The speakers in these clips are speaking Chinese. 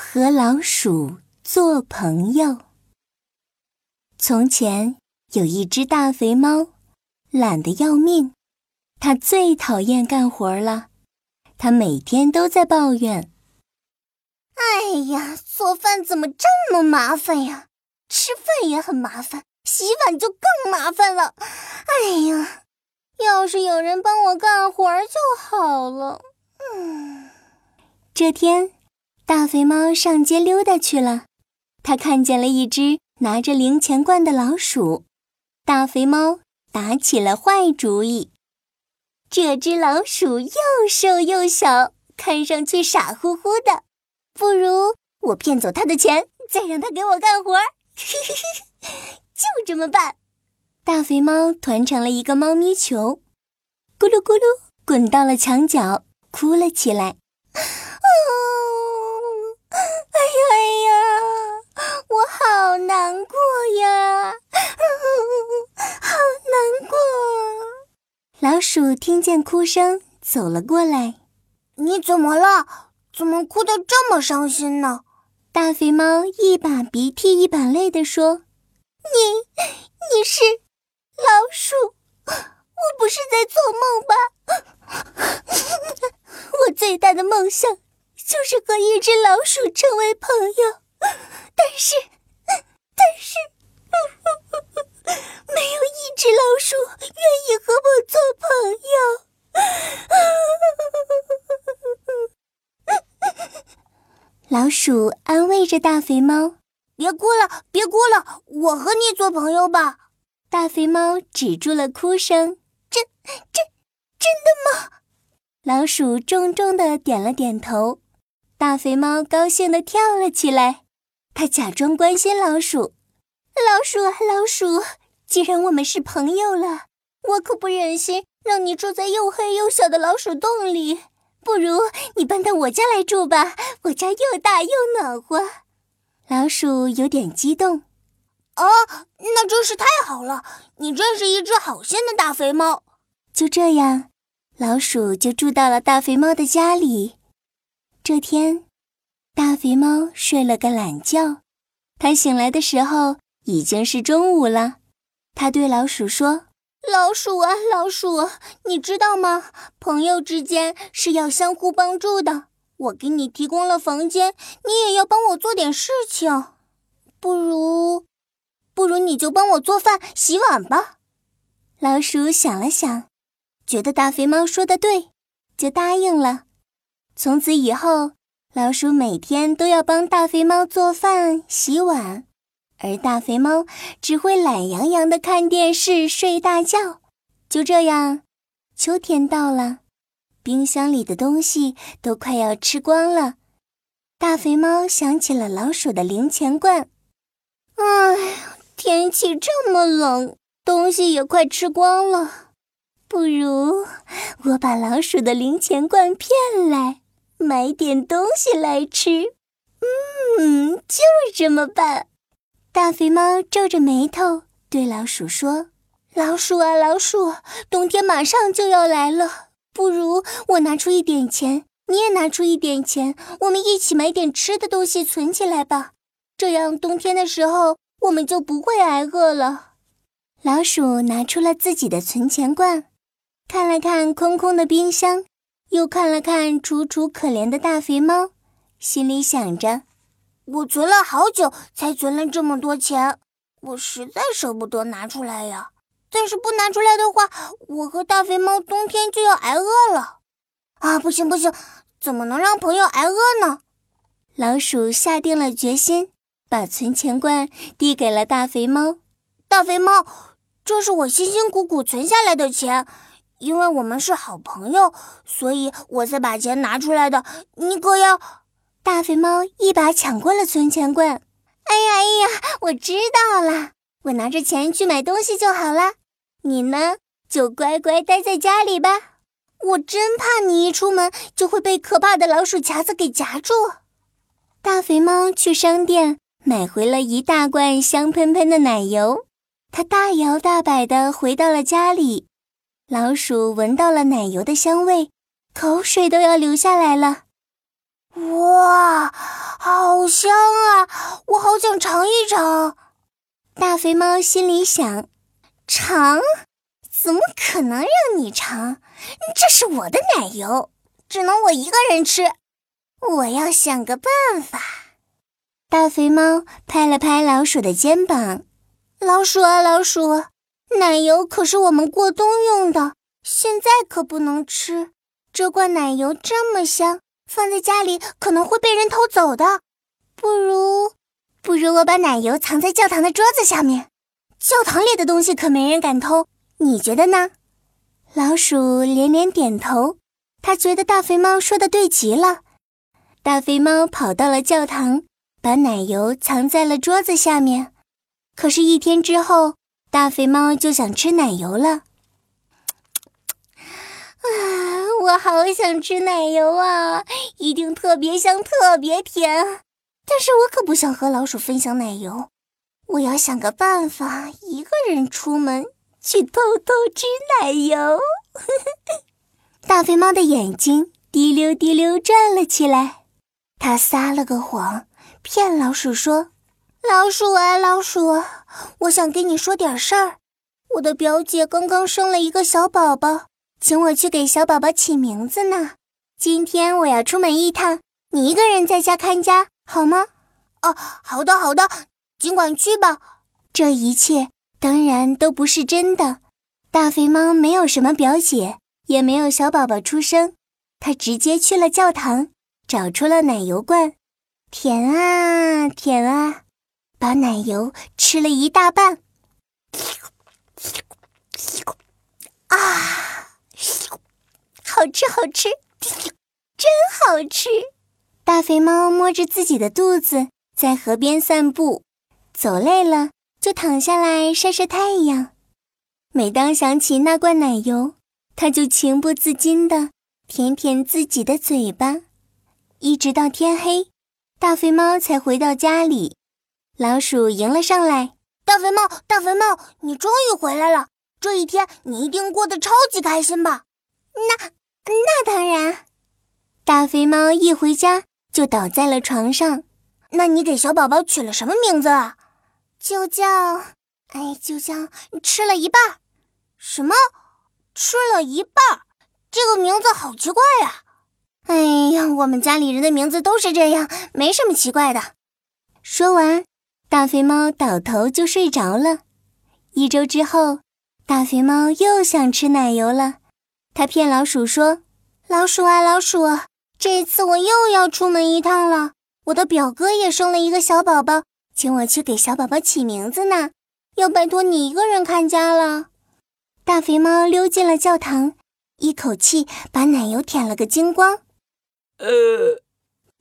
和老鼠做朋友。从前有一只大肥猫，懒得要命，它最讨厌干活了。它每天都在抱怨：“哎呀，做饭怎么这么麻烦呀？吃饭也很麻烦，洗碗就更麻烦了。哎呀，要是有人帮我干活就好了。”嗯，这天。大肥猫上街溜达去了，它看见了一只拿着零钱罐的老鼠。大肥猫打起了坏主意。这只老鼠又瘦又小，看上去傻乎乎的，不如我骗走它的钱，再让它给我干活。就这么办。大肥猫团成了一个猫咪球，咕噜咕噜滚到了墙角，哭了起来。哦 过呀，好难过！老鼠听见哭声，走了过来。你怎么了？怎么哭得这么伤心呢？大肥猫一把鼻涕一把泪地说：“你，你是老鼠？我不是在做梦吧？我最大的梦想就是和一只老鼠成为朋友，但是……”但是，只老鼠愿意和我做朋友。老鼠安慰着大肥猫：“别哭了，别哭了，我和你做朋友吧。”大肥猫止住了哭声：“真真真的吗？”老鼠重重的点了点头。大肥猫高兴的跳了起来。他假装关心老鼠，老鼠，老鼠，既然我们是朋友了，我可不忍心让你住在又黑又小的老鼠洞里。不如你搬到我家来住吧，我家又大又暖和。老鼠有点激动。哦，那真是太好了！你真是一只好心的大肥猫。就这样，老鼠就住到了大肥猫的家里。这天。大肥猫睡了个懒觉，它醒来的时候已经是中午了。它对老鼠说：“老鼠啊，老鼠，你知道吗？朋友之间是要相互帮助的。我给你提供了房间，你也要帮我做点事情。不如，不如你就帮我做饭、洗碗吧。”老鼠想了想，觉得大肥猫说的对，就答应了。从此以后。老鼠每天都要帮大肥猫做饭、洗碗，而大肥猫只会懒洋洋的看电视、睡大觉。就这样，秋天到了，冰箱里的东西都快要吃光了。大肥猫想起了老鼠的零钱罐，哎呀，天气这么冷，东西也快吃光了，不如我把老鼠的零钱罐骗来。买点东西来吃，嗯，就这么办。大肥猫皱着眉头对老鼠说：“老鼠啊，老鼠，冬天马上就要来了，不如我拿出一点钱，你也拿出一点钱，我们一起买点吃的东西存起来吧。这样冬天的时候我们就不会挨饿了。”老鼠拿出了自己的存钱罐，看了看空空的冰箱。又看了看楚楚可怜的大肥猫，心里想着：我存了好久才存了这么多钱，我实在舍不得拿出来呀。但是不拿出来的话，我和大肥猫冬天就要挨饿了。啊，不行不行，怎么能让朋友挨饿呢？老鼠下定了决心，把存钱罐递给了大肥猫。大肥猫，这是我辛辛苦苦存下来的钱。因为我们是好朋友，所以我才把钱拿出来的。你可要……大肥猫一把抢过了存钱罐。哎呀哎呀，我知道了，我拿着钱去买东西就好了。你呢，就乖乖待在家里吧。我真怕你一出门就会被可怕的老鼠夹子给夹住。大肥猫去商店买回了一大罐香喷喷的奶油，它大摇大摆地回到了家里。老鼠闻到了奶油的香味，口水都要流下来了。香啊！我好想尝一尝。大肥猫心里想：尝？怎么可能让你尝？这是我的奶油，只能我一个人吃。我要想个办法。大肥猫拍了拍老鼠的肩膀：“老鼠啊，老鼠，奶油可是我们过冬用的，现在可不能吃。这罐奶油这么香。”放在家里可能会被人偷走的，不如，不如我把奶油藏在教堂的桌子下面。教堂里的东西可没人敢偷，你觉得呢？老鼠连连点头，他觉得大肥猫说的对极了。大肥猫跑到了教堂，把奶油藏在了桌子下面。可是，一天之后，大肥猫就想吃奶油了。啊，我好想吃奶油啊！一定特别香，特别甜。但是我可不想和老鼠分享奶油。我要想个办法，一个人出门去偷偷吃奶油。大肥猫的眼睛滴溜滴溜转了起来。它撒了个谎，骗老鼠说：“老鼠啊，老鼠，我想跟你说点事儿。我的表姐刚刚生了一个小宝宝。”请我去给小宝宝起名字呢。今天我要出门一趟，你一个人在家看家好吗？哦，好的，好的，尽管去吧。这一切当然都不是真的。大肥猫没有什么表姐，也没有小宝宝出生。他直接去了教堂，找出了奶油罐，舔啊舔啊，把奶油吃了一大半。啊！好吃，好吃，真好吃！大肥猫摸着自己的肚子，在河边散步，走累了就躺下来晒晒太阳。每当想起那罐奶油，它就情不自禁地舔舔自己的嘴巴。一直到天黑，大肥猫才回到家里。老鼠迎了上来：“大肥猫，大肥猫，你终于回来了！这一天你一定过得超级开心吧？”那。那当然，大肥猫一回家就倒在了床上。那你给小宝宝取了什么名字啊？就叫……哎，就叫吃了一半。什么？吃了一半？这个名字好奇怪呀！哎呀，我们家里人的名字都是这样，没什么奇怪的。说完，大肥猫倒头就睡着了。一周之后，大肥猫又想吃奶油了。他骗老鼠说：“老鼠啊，老鼠，这次我又要出门一趟了。我的表哥也生了一个小宝宝，请我去给小宝宝起名字呢。要拜托你一个人看家了。”大肥猫溜进了教堂，一口气把奶油舔了个精光。呃，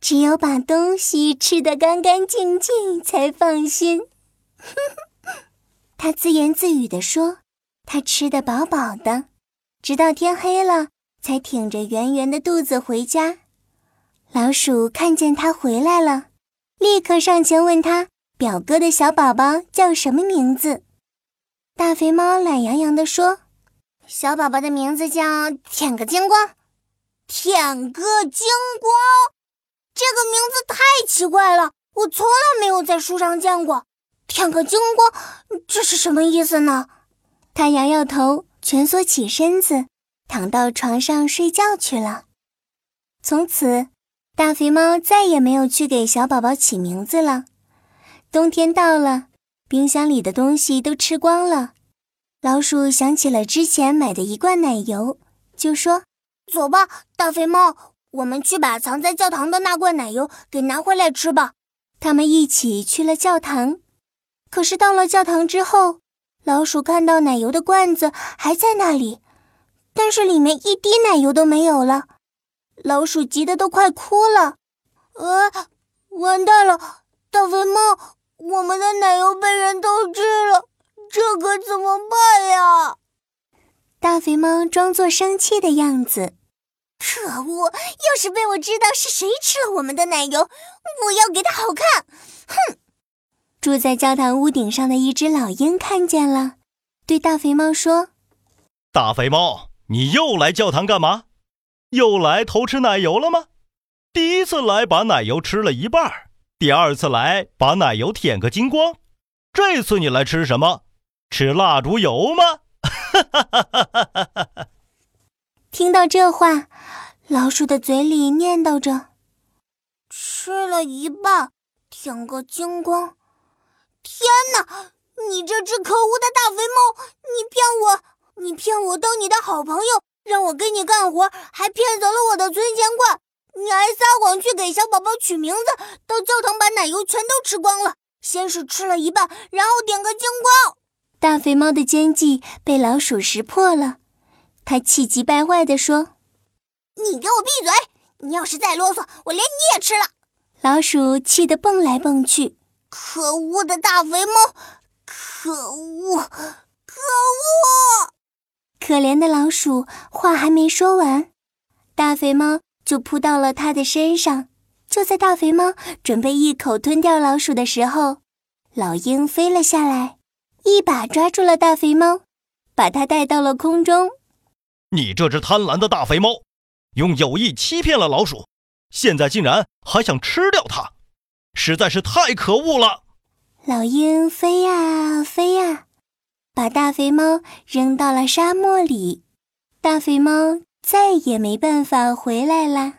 只有把东西吃得干干净净才放心。他自言自语地说：“他吃得饱饱的。”直到天黑了，才挺着圆圆的肚子回家。老鼠看见他回来了，立刻上前问他表哥的小宝宝叫什么名字。大肥猫懒洋洋地说：“小宝宝的名字叫舔个精光。”舔个精光，这个名字太奇怪了，我从来没有在书上见过。舔个精光，这是什么意思呢？他摇摇头。蜷缩起身子，躺到床上睡觉去了。从此，大肥猫再也没有去给小宝宝起名字了。冬天到了，冰箱里的东西都吃光了。老鼠想起了之前买的一罐奶油，就说：“走吧，大肥猫，我们去把藏在教堂的那罐奶油给拿回来吃吧。”他们一起去了教堂。可是到了教堂之后，老鼠看到奶油的罐子还在那里，但是里面一滴奶油都没有了。老鼠急得都快哭了。呃，完蛋了，大肥猫，我们的奶油被人偷吃了，这可怎么办呀？大肥猫装作生气的样子。可恶！要是被我知道是谁吃了我们的奶油，我要给他好看！哼！住在教堂屋顶上的一只老鹰看见了，对大肥猫说：“大肥猫，你又来教堂干嘛？又来偷吃奶油了吗？第一次来把奶油吃了一半，第二次来把奶油舔个精光，这次你来吃什么？吃蜡烛油吗？哈哈哈哈哈哈！听到这话，老鼠的嘴里念叨着：“吃了一半，舔个精光。”天哪！你这只可恶的大肥猫，你骗我！你骗我当你的好朋友，让我给你干活，还骗走了我的存钱罐。你还撒谎去给小宝宝取名字，到教堂把奶油全都吃光了。先是吃了一半，然后点个精光。大肥猫的奸计被老鼠识破了，他气急败坏地说：“你给我闭嘴！你要是再啰嗦，我连你也吃了。”老鼠气得蹦来蹦去。可恶的大肥猫！可恶！可恶！可怜的老鼠话还没说完，大肥猫就扑到了它的身上。就在大肥猫准备一口吞掉老鼠的时候，老鹰飞了下来，一把抓住了大肥猫，把它带到了空中。你这只贪婪的大肥猫，用友谊欺骗了老鼠，现在竟然还想吃掉它，实在是太可恶了！老鹰飞呀飞呀，把大肥猫扔到了沙漠里。大肥猫再也没办法回来了。